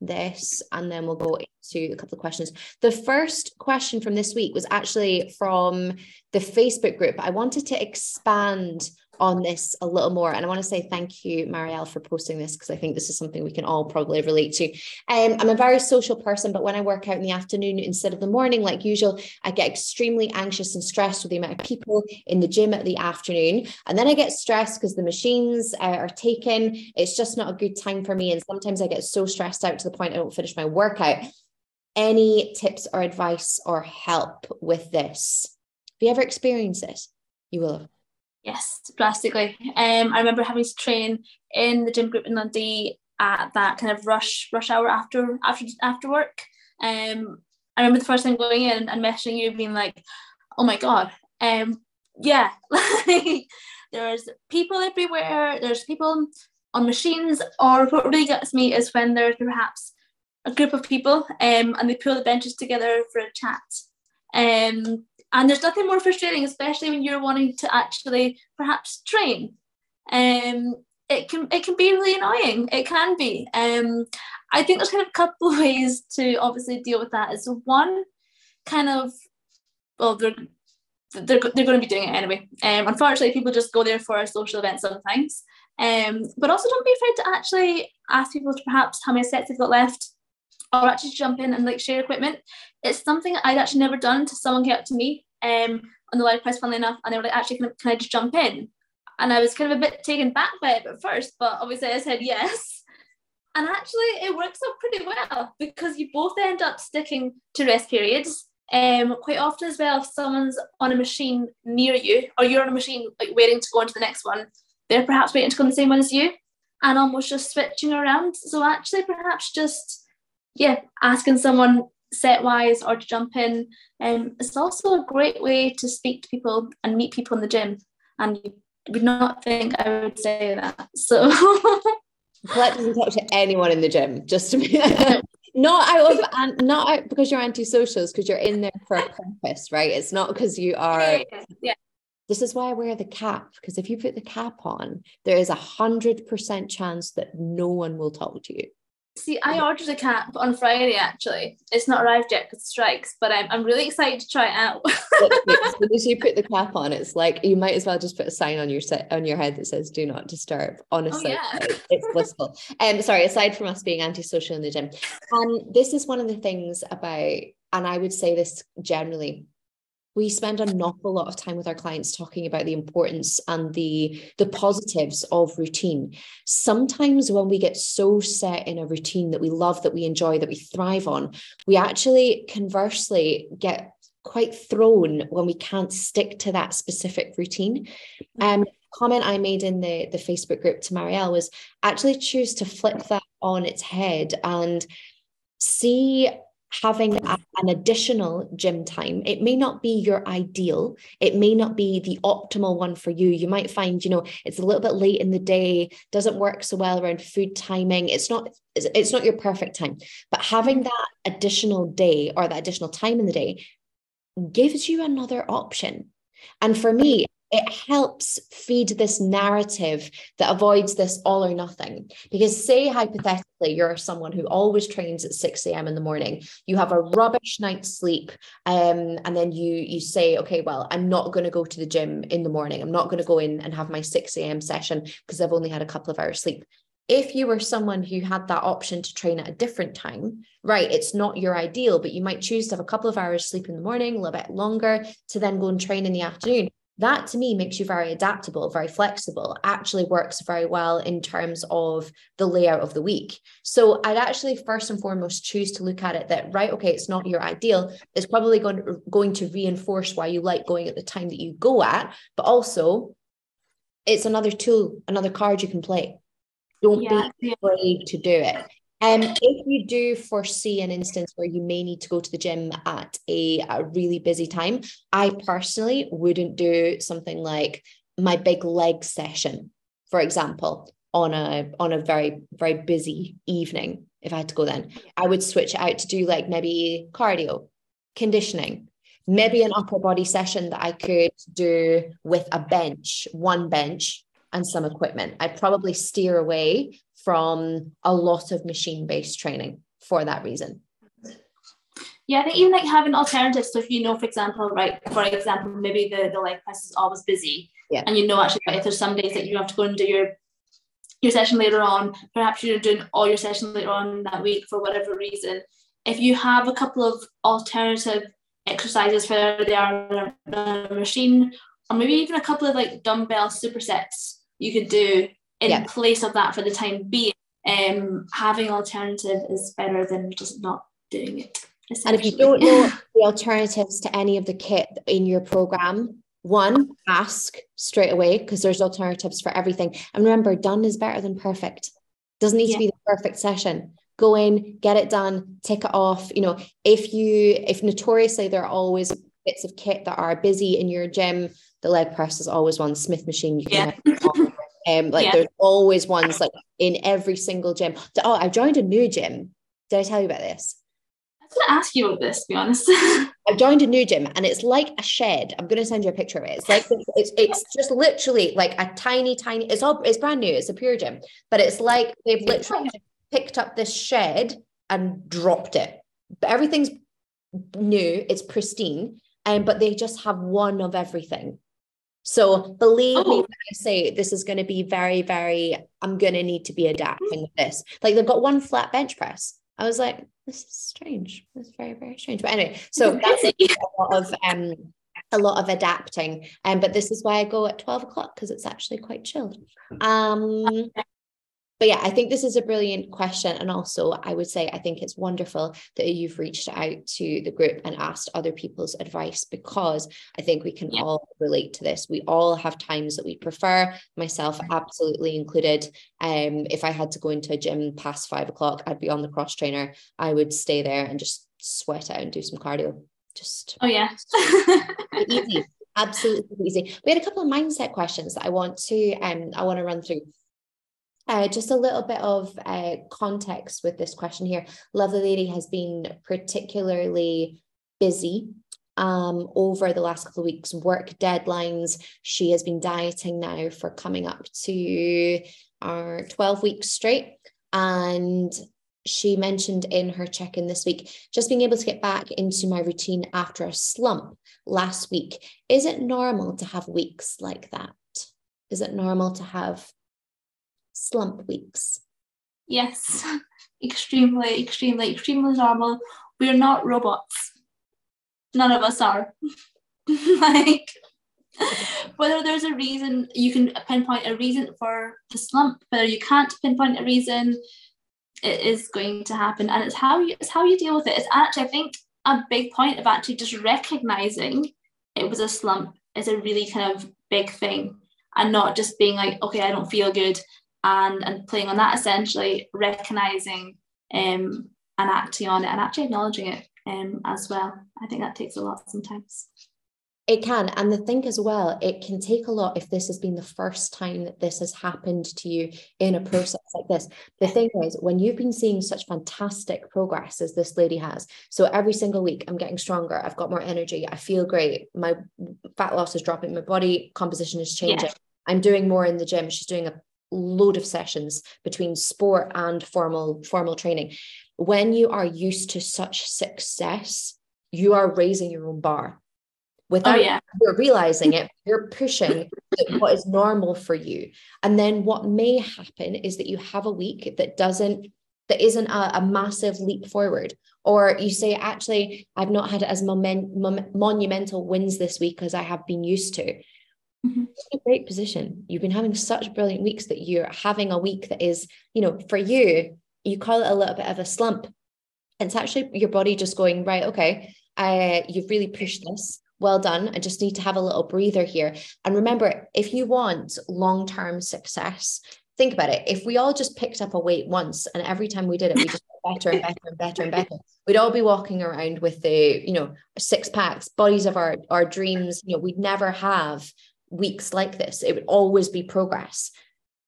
this and then we'll go into a couple of questions. The first question from this week was actually from the Facebook group. I wanted to expand on this a little more. And I want to say thank you, Marielle, for posting this because I think this is something we can all probably relate to. Um, I'm a very social person, but when I work out in the afternoon instead of the morning, like usual, I get extremely anxious and stressed with the amount of people in the gym at the afternoon. And then I get stressed because the machines uh, are taken. It's just not a good time for me. And sometimes I get so stressed out to the point I don't finish my workout. Any tips or advice or help with this? Have you ever experienced this? You will have. Yes, drastically. Um, I remember having to train in the gym group in Dundee at that kind of rush rush hour after after after work. Um, I remember the first time going in and messaging you, being like, "Oh my god, um, yeah, there's people everywhere. There's people on machines. Or what really gets me is when there's perhaps a group of people, um, and they pull the benches together for a chat. Um, and there's nothing more frustrating, especially when you're wanting to actually perhaps train. Um, it can it can be really annoying. It can be. Um, I think there's kind of a couple of ways to obviously deal with that. Is one kind of well they're they're, they're going to be doing it anyway. Um, unfortunately, people just go there for a social event sometimes. Um, but also don't be afraid to actually ask people to perhaps how many sets they've got left, or actually jump in and like share equipment. It's something I'd actually never done. To someone came up to me um, on the leg press, funnily enough, and they were like, actually, can, can I just jump in? And I was kind of a bit taken back by it at first, but obviously I said yes. And actually, it works out pretty well because you both end up sticking to rest periods. Um, quite often as well, if someone's on a machine near you, or you're on a machine like waiting to go on to the next one, they're perhaps waiting to go on the same one as you, and almost just switching around. So actually, perhaps just yeah, asking someone set wise or to jump in. Um, it's also a great way to speak to people and meet people in the gym. And you would not think I would say that. So Colette doesn't talk to anyone in the gym, just to be not out of and not out because you're anti-socials, because you're in there for a purpose, right? It's not because you are yeah, yeah. This is why I wear the cap, because if you put the cap on, there is a hundred percent chance that no one will talk to you. See, I ordered a cap on Friday actually. It's not arrived yet because strikes, but I'm, I'm really excited to try it out. as soon as you put the cap on, it's like you might as well just put a sign on your set on your head that says "Do not disturb." Honestly, oh, yeah. it's blissful. Um, sorry. Aside from us being antisocial in the gym, um, this is one of the things about, and I would say this generally we spend an awful lot of time with our clients talking about the importance and the the positives of routine. Sometimes when we get so set in a routine that we love that we enjoy that we thrive on we actually conversely get quite thrown when we can't stick to that specific routine. Um comment i made in the the facebook group to marielle was actually choose to flip that on its head and see having a, an additional gym time. It may not be your ideal. It may not be the optimal one for you. You might find you know it's a little bit late in the day doesn't work so well around food timing. It's not it's, it's not your perfect time. But having that additional day or that additional time in the day gives you another option. And for me it helps feed this narrative that avoids this all or nothing. Because, say, hypothetically, you're someone who always trains at 6 a.m. in the morning, you have a rubbish night's sleep, um, and then you you say, okay, well, I'm not going to go to the gym in the morning. I'm not going to go in and have my 6 a.m. session because I've only had a couple of hours sleep. If you were someone who had that option to train at a different time, right, it's not your ideal, but you might choose to have a couple of hours sleep in the morning, a little bit longer to then go and train in the afternoon that to me makes you very adaptable, very flexible, actually works very well in terms of the layout of the week. So I'd actually first and foremost choose to look at it that, right, okay, it's not your ideal. It's probably going to, going to reinforce why you like going at the time that you go at, but also it's another tool, another card you can play. Don't yeah, be afraid yeah. to do it. Um, if you do foresee an instance where you may need to go to the gym at a, a really busy time, I personally wouldn't do something like my big leg session, for example, on a on a very very busy evening. If I had to go then, I would switch out to do like maybe cardio, conditioning, maybe an upper body session that I could do with a bench, one bench and some equipment. I'd probably steer away from a lot of machine based training for that reason. Yeah, I think even like having alternatives. So if you know, for example, right, for example, maybe the, the leg press is always busy. Yeah. And you know actually if there's some days that you have to go and do your your session later on, perhaps you're doing all your sessions later on that week for whatever reason. If you have a couple of alternative exercises, whether they are a machine or maybe even a couple of like dumbbell supersets you could do in yeah. place of that for the time being, um, having alternative is better than just not doing it. And if you don't know the alternatives to any of the kit in your program, one, ask straight away because there's alternatives for everything. And remember, done is better than perfect. Doesn't need yeah. to be the perfect session. Go in, get it done, tick it off. You know, if you, if notoriously there are always bits of kit that are busy in your gym, the leg press is always one, Smith machine, you can yeah. Um, like yeah. there's always ones like in every single gym. Oh, I've joined a new gym. Did I tell you about this? I was going to ask you about this, to be honest. I've joined a new gym and it's like a shed. I'm going to send you a picture of it. It's like it's it's just literally like a tiny, tiny. It's all it's brand new. It's a PureGym, but it's like they've literally picked up this shed and dropped it. But everything's new. It's pristine, and um, but they just have one of everything. So believe oh. me when I say this is going to be very, very. I'm going to need to be adapting with this. Like they've got one flat bench press. I was like, this is strange. It's very, very strange. But anyway, so that's a lot of um a lot of adapting. Um, but this is why I go at 12 o'clock because it's actually quite chilled. Um but yeah, I think this is a brilliant question. And also, I would say, I think it's wonderful that you've reached out to the group and asked other people's advice because I think we can yeah. all relate to this. We all have times that we prefer, myself absolutely included. Um, if I had to go into a gym past five o'clock, I'd be on the cross trainer. I would stay there and just sweat out and do some cardio. Just oh yeah, easy absolutely easy. We had a couple of mindset questions that I want to um I want to run through. Uh, just a little bit of uh, context with this question here. Lovely Lady has been particularly busy um, over the last couple of weeks, work deadlines. She has been dieting now for coming up to our 12 weeks straight. And she mentioned in her check in this week, just being able to get back into my routine after a slump last week. Is it normal to have weeks like that? Is it normal to have slump weeks? Yes, extremely, extremely, extremely normal. We're not robots. None of us are. like, whether there's a reason, you can pinpoint a reason for the slump, whether you can't pinpoint a reason, it is going to happen. And it's how you it's how you deal with it. It's actually, I think, a big point of actually just recognizing it was a slump is a really kind of big thing and not just being like, okay, I don't feel good and and playing on that essentially recognizing um, and acting on it and actually acknowledging it um, as well. I think that takes a lot sometimes. It can and the thing as well it can take a lot if this has been the first time that this has happened to you in a process like this. The thing is when you've been seeing such fantastic progress as this lady has so every single week i'm getting stronger i've got more energy i feel great my fat loss is dropping my body composition is changing yeah. i'm doing more in the gym she's doing a load of sessions between sport and formal formal training. When you are used to such success you are raising your own bar. Oh, Without oh, yeah. you're realizing it you're pushing what is normal for you. And then what may happen is that you have a week that doesn't that isn't a, a massive leap forward. Or you say actually i've not had as moment, monumental wins this week as i have been used to mm-hmm. a great position. You've been having such brilliant weeks that you're having a week that is, you know, for you, you call it a little bit of a slump. It's actually your body just going, right, okay, uh, you've really pushed this. Well done. I just need to have a little breather here. And remember, if you want long term success, think about it. If we all just picked up a weight once and every time we did it, we just got better and better and better and better, we'd all be walking around with the, you know, six packs, bodies of our, our dreams. You know, we'd never have weeks like this. It would always be progress.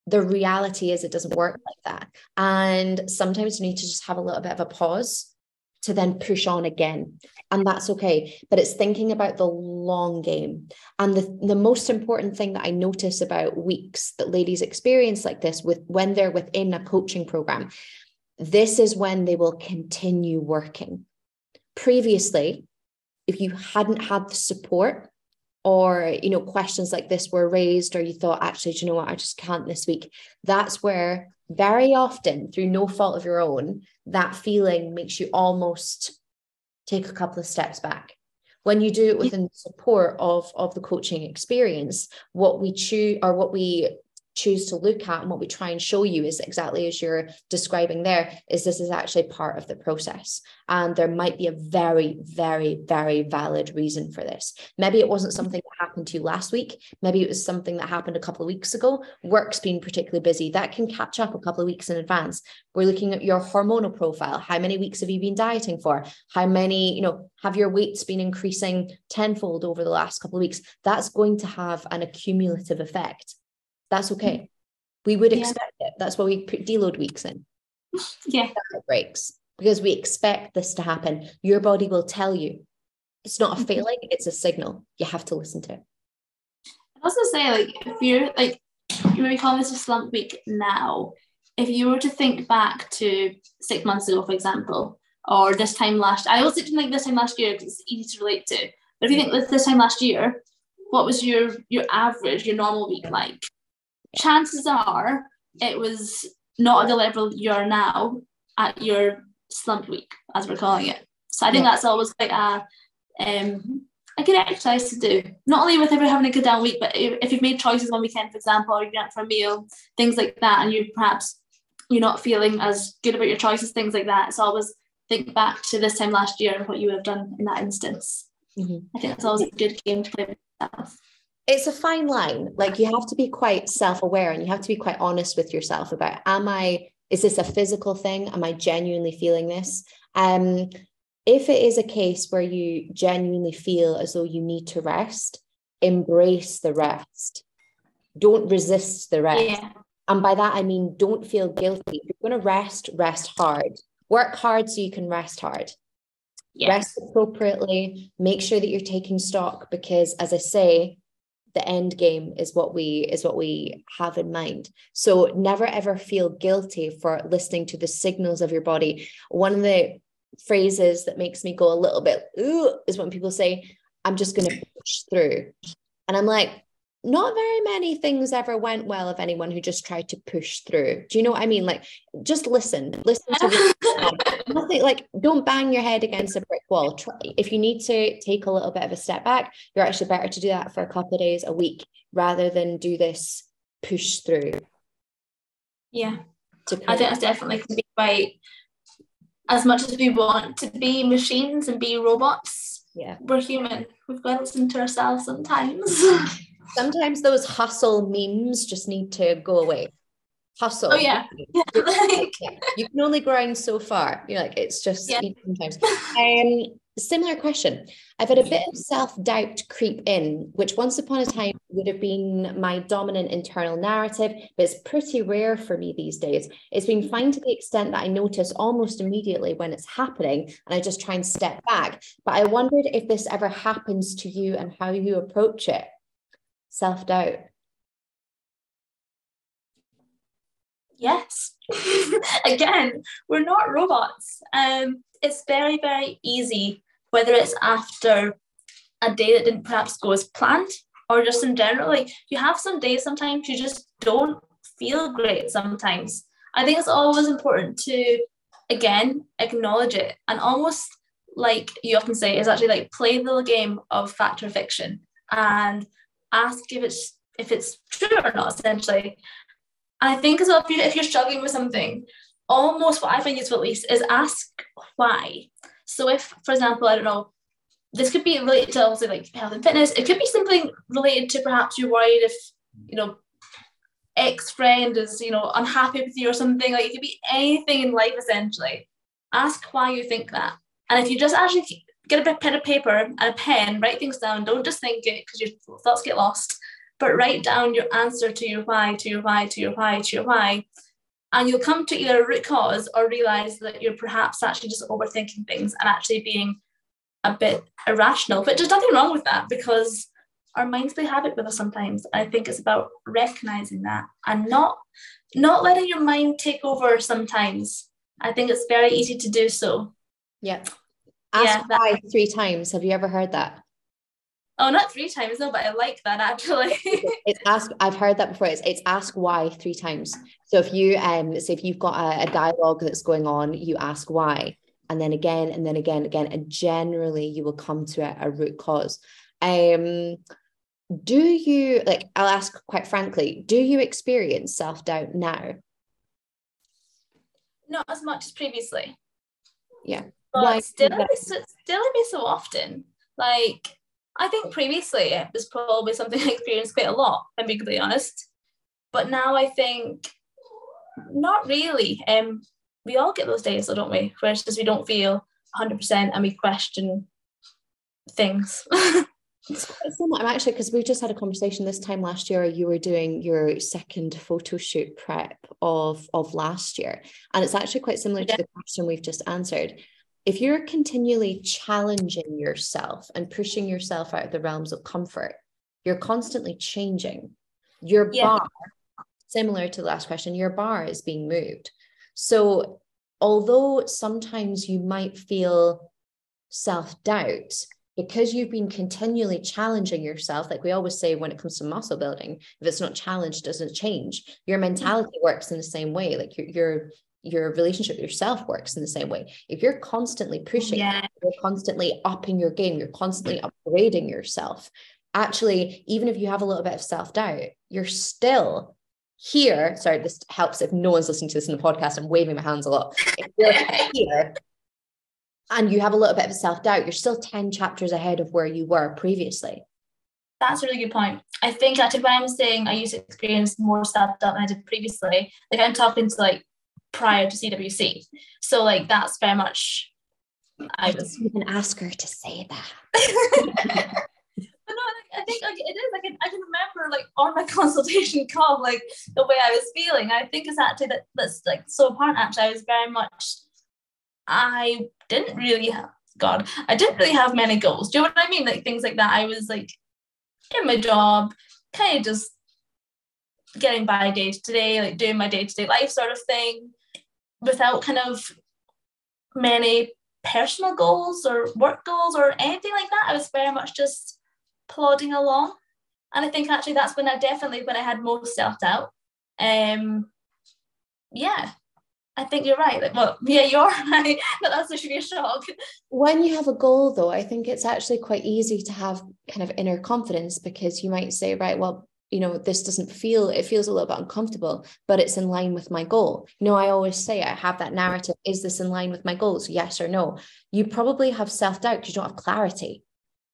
The reality is, it doesn't work like that. And sometimes you need to just have a little bit of a pause to then push on again. And that's okay. But it's thinking about the long game. And the, the most important thing that I notice about weeks that ladies experience like this with when they're within a coaching program, this is when they will continue working. Previously, if you hadn't had the support or you know questions like this were raised or you thought actually do you know what? I just can't this week. That's where very often through no fault of your own that feeling makes you almost take a couple of steps back. When you do it within the support of of the coaching experience what we choose or what we choose to look at and what we try and show you is exactly as you're describing there is this is actually part of the process. And there might be a very very very valid reason for this. Maybe it wasn't something that happened to you last week. Maybe it was something that happened a couple of weeks ago. Work's been particularly busy. That can catch up a couple of weeks in advance. We're looking at your hormonal profile. How many weeks have you been dieting for? How many you know have your weights been increasing tenfold over the last couple of weeks? That's going to have an accumulative effect that's okay. We would expect yeah. it. That's why we put deload weeks in. Yeah. breaks because we expect this to happen. Your body will tell you. It's not a mm-hmm. feeling, it's a signal. You have to listen to it. I also say, like, if you're like, you maybe call this a slump week now, if you were to think back to six months ago, for example, or this time last, I also think this time last year because it's easy to relate to. But if you think this time last year, what was your your average, your normal week like? Chances are it was not at the level you're now at your slump week, as we're calling it. So I think yeah. that's always quite a um, a good exercise to do. Not only with everyone having a good down week, but if, if you've made choices one weekend, for example, or you're out for a meal, things like that, and you perhaps you're not feeling as good about your choices, things like that. It's always think back to this time last year and what you would have done in that instance. Mm-hmm. I think it's always a good game to play with yourself it's a fine line. Like you have to be quite self-aware and you have to be quite honest with yourself about am I is this a physical thing? Am I genuinely feeling this? Um if it is a case where you genuinely feel as though you need to rest, embrace the rest. Don't resist the rest. Yeah. And by that I mean don't feel guilty. If you're going to rest, rest hard. Work hard so you can rest hard. Yes. Rest appropriately. Make sure that you're taking stock because, as I say, the end game is what we is what we have in mind. So never ever feel guilty for listening to the signals of your body. One of the phrases that makes me go a little bit ooh is when people say i'm just going to push through. And i'm like not very many things ever went well of anyone who just tried to push through. Do you know what I mean? Like, just listen, listen to nothing. Like, don't bang your head against a brick wall. Try, if you need to take a little bit of a step back, you're actually better to do that for a couple of days, a week, rather than do this push through. Yeah, I think that's definitely can be quite. As much as we want to be machines and be robots, yeah, we're human. We've got to listen to ourselves sometimes. sometimes those hustle memes just need to go away. Hustle. Oh yeah. you can only grind so far. You're like, it's just yeah. sometimes. Um, similar question. I've had a bit of self-doubt creep in, which once upon a time would have been my dominant internal narrative, but it's pretty rare for me these days. It's been fine to the extent that I notice almost immediately when it's happening and I just try and step back. But I wondered if this ever happens to you and how you approach it self doubt? Yes. Again, we're not robots. Um, it's very, very easy, whether it's after a day that didn't perhaps go as planned or just in general. Like you have some days sometimes you just don't feel great sometimes. I think it's always important to, again, acknowledge it and almost like you often say, is actually like play the game of fact or fiction and ask if it's if it's true or not essentially. And i think as well if, you, if you're struggling with something almost what i find useful at least is ask why. So if for example i don't know this could be related to also like health and fitness. It could be something related to perhaps you're worried if you know ex friend is you know unhappy with you or something. Like it could be anything in life essentially. Ask why you think that. And if you just actually get a pen of paper and a pen, write things down. Don't just think it because your thoughts get lost, but write down your answer to your why, to your why, to your why, to your why. and you'll come to either a root cause or realize that you're perhaps actually just overthinking things and actually being a bit irrational. But there's nothing wrong with that because our minds play havoc with us sometimes. I think it's about recognizing that and not not letting your mind take over sometimes. I think it's very easy to do so. Yeah. Ask yeah, why three times. Have you ever heard that? Oh, not three times, no, but I like that actually. it's ask. I've heard that before. It's it's ask why three times. So if you um, so if you've got a, a dialogue that's going on, you ask why, and then again, and then again, again, and generally you will come to a, a root cause. Um, do you like? I'll ask quite frankly. Do you experience self doubt now? Not as much as previously. Yeah. But still, still every so often. Like I think previously it was probably something I experienced quite a lot, I'm being completely honest. But now I think not really. Um, we all get those days, though, don't we? Where it's just we don't feel 100% and we question things. it's quite similar. I'm actually because we just had a conversation this time last year. You were doing your second photo shoot prep of of last year, and it's actually quite similar yeah. to the question we've just answered if you're continually challenging yourself and pushing yourself out of the realms of comfort, you're constantly changing. Your yeah. bar, similar to the last question, your bar is being moved. So, although sometimes you might feel self doubt, because you've been continually challenging yourself, like we always say when it comes to muscle building, if it's not challenged, doesn't change. Your mm-hmm. mentality works in the same way. Like you're, you're your relationship with yourself works in the same way. If you're constantly pushing, yeah. you're constantly upping your game, you're constantly upgrading yourself. Actually, even if you have a little bit of self doubt, you're still here. Sorry, this helps if no one's listening to this in the podcast. I'm waving my hands a lot. If you're here and you have a little bit of self doubt, you're still 10 chapters ahead of where you were previously. That's a really good point. I think actually when I'm saying I used to experience more self doubt than I did previously, like I'm talking to like prior to CWC. So like that's very much I was even ask her to say that. but no, I think like, it is like I can remember like on my consultation call like the way I was feeling. I think it's actually that that's like so apparent actually I was very much I didn't really have God, I didn't really have many goals. Do you know what I mean? Like things like that. I was like in my job, kind of just getting by day to day, like doing my day to day life sort of thing without kind of many personal goals or work goals or anything like that. I was very much just plodding along. And I think actually that's when I definitely when I had most self-doubt. Um yeah. I think you're right. Like, well, yeah, you're right. That that's actually a shock. When you have a goal, though, I think it's actually quite easy to have kind of inner confidence because you might say, right, well, you know this doesn't feel it feels a little bit uncomfortable but it's in line with my goal. You know i always say i have that narrative is this in line with my goals? Yes or no. You probably have self-doubt. You don't have clarity.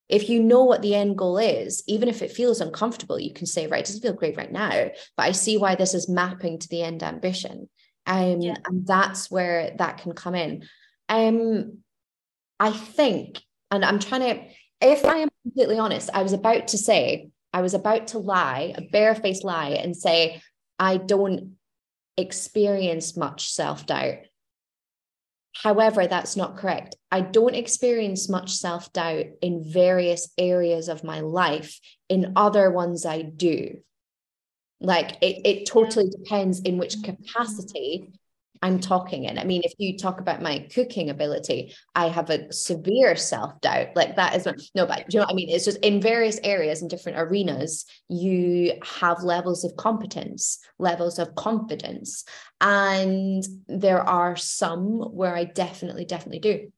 If you know what the end goal is even if it feels uncomfortable you can say right it doesn't feel great right now but i see why this is mapping to the end ambition. Um, yeah. and that's where that can come in. Um i think and i'm trying to if i am completely honest i was about to say I was about to lie, a barefaced lie, and say, I don't experience much self doubt. However, that's not correct. I don't experience much self doubt in various areas of my life. In other ones, I do. Like it, it totally depends in which mm-hmm. capacity I'm talking in. I mean, if you talk about my cooking ability, I have a severe self doubt. Like that is no, but you know what I mean? It's just in various areas and different arenas, you have levels of competence, levels of confidence. And there are some where I definitely, definitely do.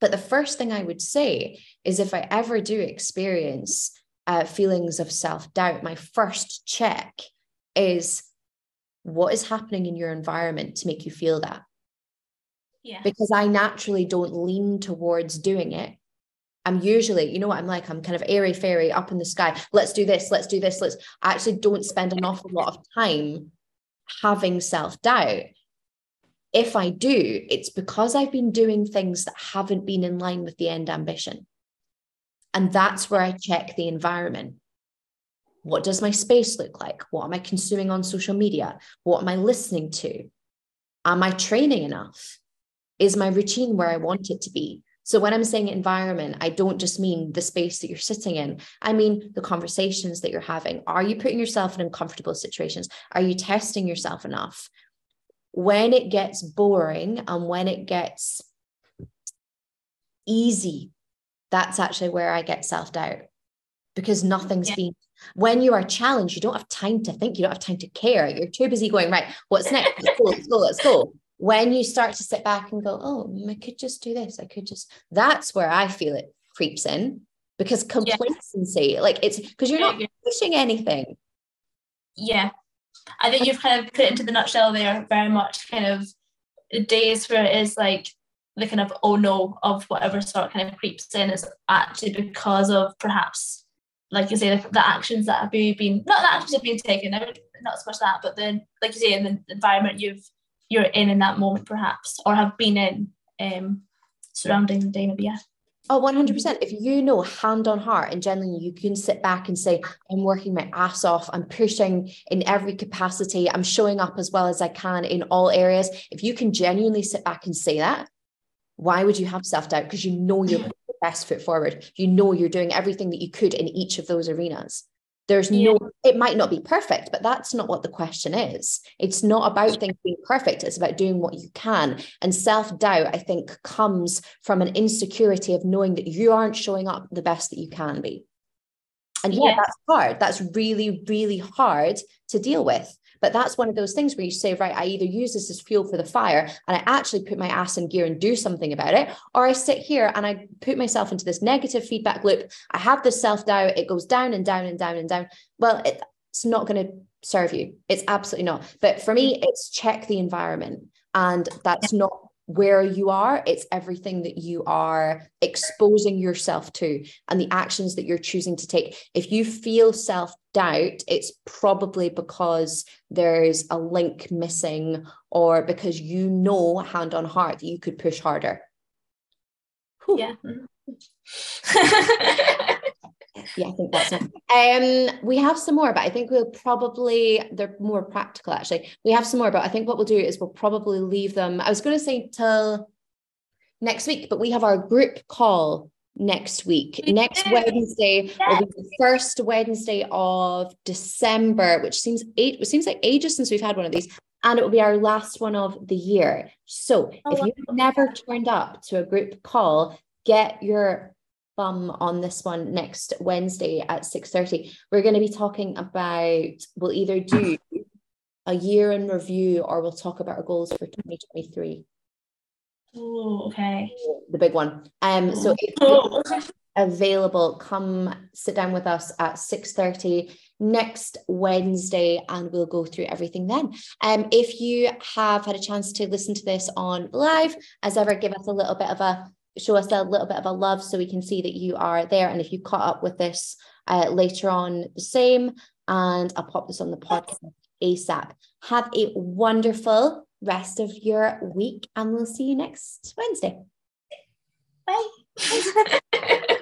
But the first thing I would say is if I ever do experience uh, feelings of self doubt, my first check is what is happening in your environment to make you feel that? Yeah. Because i naturally don't lean towards doing it. I'm usually you know what i'm like? I'm kind of airy fairy up in the sky. Let's do this let's do this let's i actually don't spend an awful lot of time having self-doubt. If i do it's because i've been doing things that haven't been in line with the end ambition. And that's where i check the environment what does my space look like? What am I consuming on social media? What am I listening to? Am I training enough? Is my routine where I want it to be? So when I'm saying environment, I don't just mean the space that you're sitting in. I mean the conversations that you're having. Are you putting yourself in uncomfortable situations? Are you testing yourself enough? When it gets boring and when it gets easy, that's actually where I get self doubt because nothing's yeah. been. When you are challenged, you don't have time to think, you don't have time to care. You're too busy going, right, what's next? Let's go, let's go, let's go when you start to sit back and go, oh, mm, I could just do this, I could just, that's where I feel it creeps in because complacency, like it's because you're not pushing anything. Yeah. I think you've kind of put it into the nutshell there very much kind of days where it is like the kind of oh no of whatever sort kind of creeps in is actually because of perhaps like you say the, the actions that have been not the actions have been taken not so much that but then like you say in the environment you've you're in in that moment perhaps or have been in um surrounding the day yeah Oh, 100%. If you know hand on heart and genuinely you can sit back and say, I'm working my ass off, I'm pushing in every capacity, I'm showing up as well as I can in all areas. If you can genuinely sit back and say that, why would you have self doubt? Because you know you're the best foot forward. You know you're doing everything that you could in each of those arenas. There's yeah. no, it might not be perfect, but that's not what the question is. It's not about things being perfect. It's about doing what you can. And self doubt, I think, comes from an insecurity of knowing that you aren't showing up the best that you can be. And yeah, yeah, that's hard. That's really, really hard to deal with. But that's one of those things where you say, right, I either use this as fuel for the fire and I actually put my ass in gear and do something about it, or I sit here and I put myself into this negative feedback loop. I have this self doubt, it goes down and down and down and down. Well, it, it's not going to serve you. It's absolutely not. But for me, it's check the environment. And that's not where you are, it's everything that you are exposing yourself to and the actions that you're choosing to take. If you feel self doubt, it's probably because there's a link missing or because you know, hand on heart, that you could push harder. Whew. Yeah. yeah, I think that's it. Um, we have some more, but I think we'll probably they're more practical actually. We have some more, but I think what we'll do is we'll probably leave them. I was going to say till next week, but we have our group call next week. Next Wednesday will be the first Wednesday of December, which seems eight, it seems like ages since we've had one of these. And it will be our last one of the year. So oh, if you've never turned up to a group call, get your bum on this one next Wednesday at 6:30. We're going to be talking about we'll either do a year in review or we'll talk about our goals for 2023. Oh, okay. The big one. Um so oh. available come sit down with us at 6:30 next Wednesday and we'll go through everything then. Um if you have had a chance to listen to this on live as ever give us a little bit of a show us a little bit of a love so we can see that you are there. And if you caught up with this uh, later on, the same. And I'll pop this on the podcast ASAP. Have a wonderful rest of your week, and we'll see you next Wednesday. Bye.